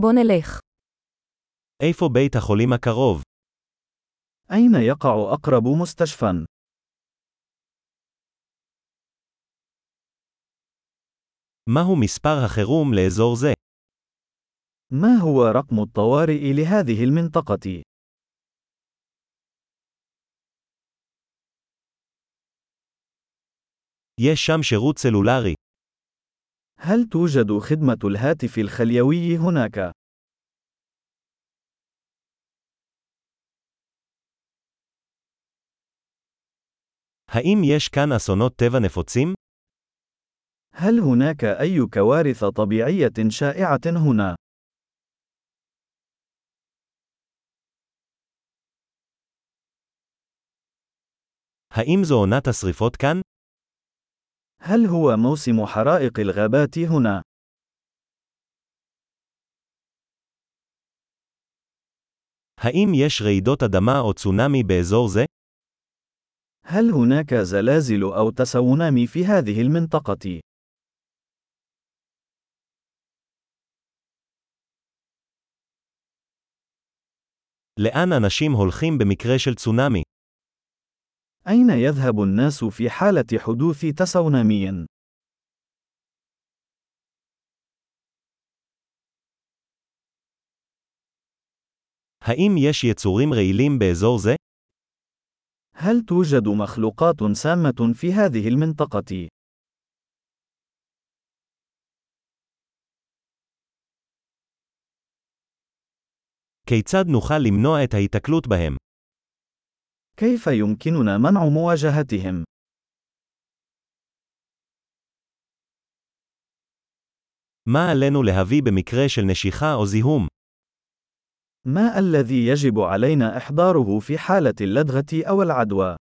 בוא נלך. איפה בית החולים הקרוב? أين يقع أقرب مستشفى؟ מהו מספר החירום לאזור זה? ما هو رقم الطوارئ لهذه المنطقة؟ יש שם שירות סלולרי. هل توجد خدمة الهاتف الخليوي هناك؟ האם יש כאן אסונות טבע נפוצים? هل هناك أي كوارث طبيعية شائعة هنا؟ האם זו עונת השרפות כאן? هل هو موسم حرائق الغابات هنا؟ האם יש רעידות אדמה או צונאמי באזור זה? هل هناك زلازل أو تسونامي في هذه المنطقة؟ לאן אנשים הולכים במקרה של צונאמי? أين يذهب الناس في حالة حدوث تسونامي؟ האם יש יצורים רעילים באזור זה? هل توجد مخلوقات سامة في هذه المنطقة؟ כיצד נוכל למנוע את ההיתקלות בהם? كيف يمكننا منع مواجهتهم؟ מה עלינו להביא במקרה של נשיכה או זיהום? ما الذي يجب علينا إحضاره في حالة اللدغة أو العدوى؟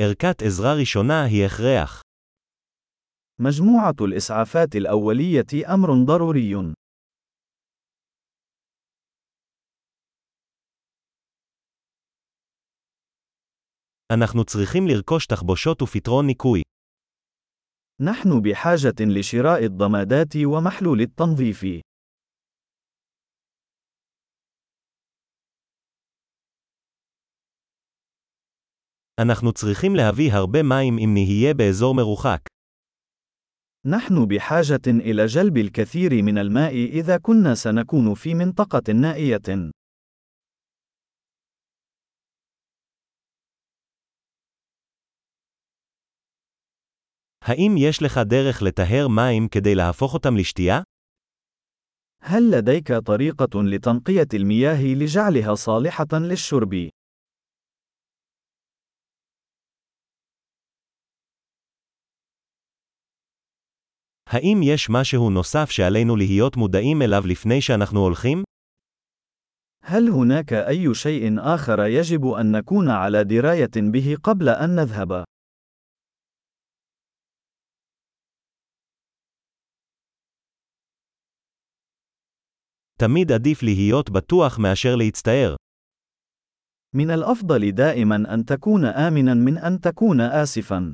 ערכת עזרה ראשונה היא הכרח. مجموعة الإسعافات الأولية أمر ضروري. אנחנו צריכים לרכוש תחבושות ופתרון ניקוי. نحن بحاجة لشراء الضمادات ومحلول التنظيف. אנחנו צריכים להביא הרבה מים אם נהיה באזור מרוחק. نحن بحاجة إلى جلب الكثير من الماء إذا كنا سنكون في منطقة نائية. האם יש לך דרך לטהר מים כדי להפוך אותם לשתייה? هل لديك طريقة لتنقية المياه لجعلها صالحة للشرب؟ האם יש משהו נוסף שעלינו להיות מודעים אליו לפני שאנחנו הולכים? هل هناك أي شيء آخر يجب أن نكون على دراية به قبل أن نذهب؟ תמיד עדיף להיות בטוח מאשר להצטער. من الأفضل دائما أن تكون آمنا من أن تكون آسفا.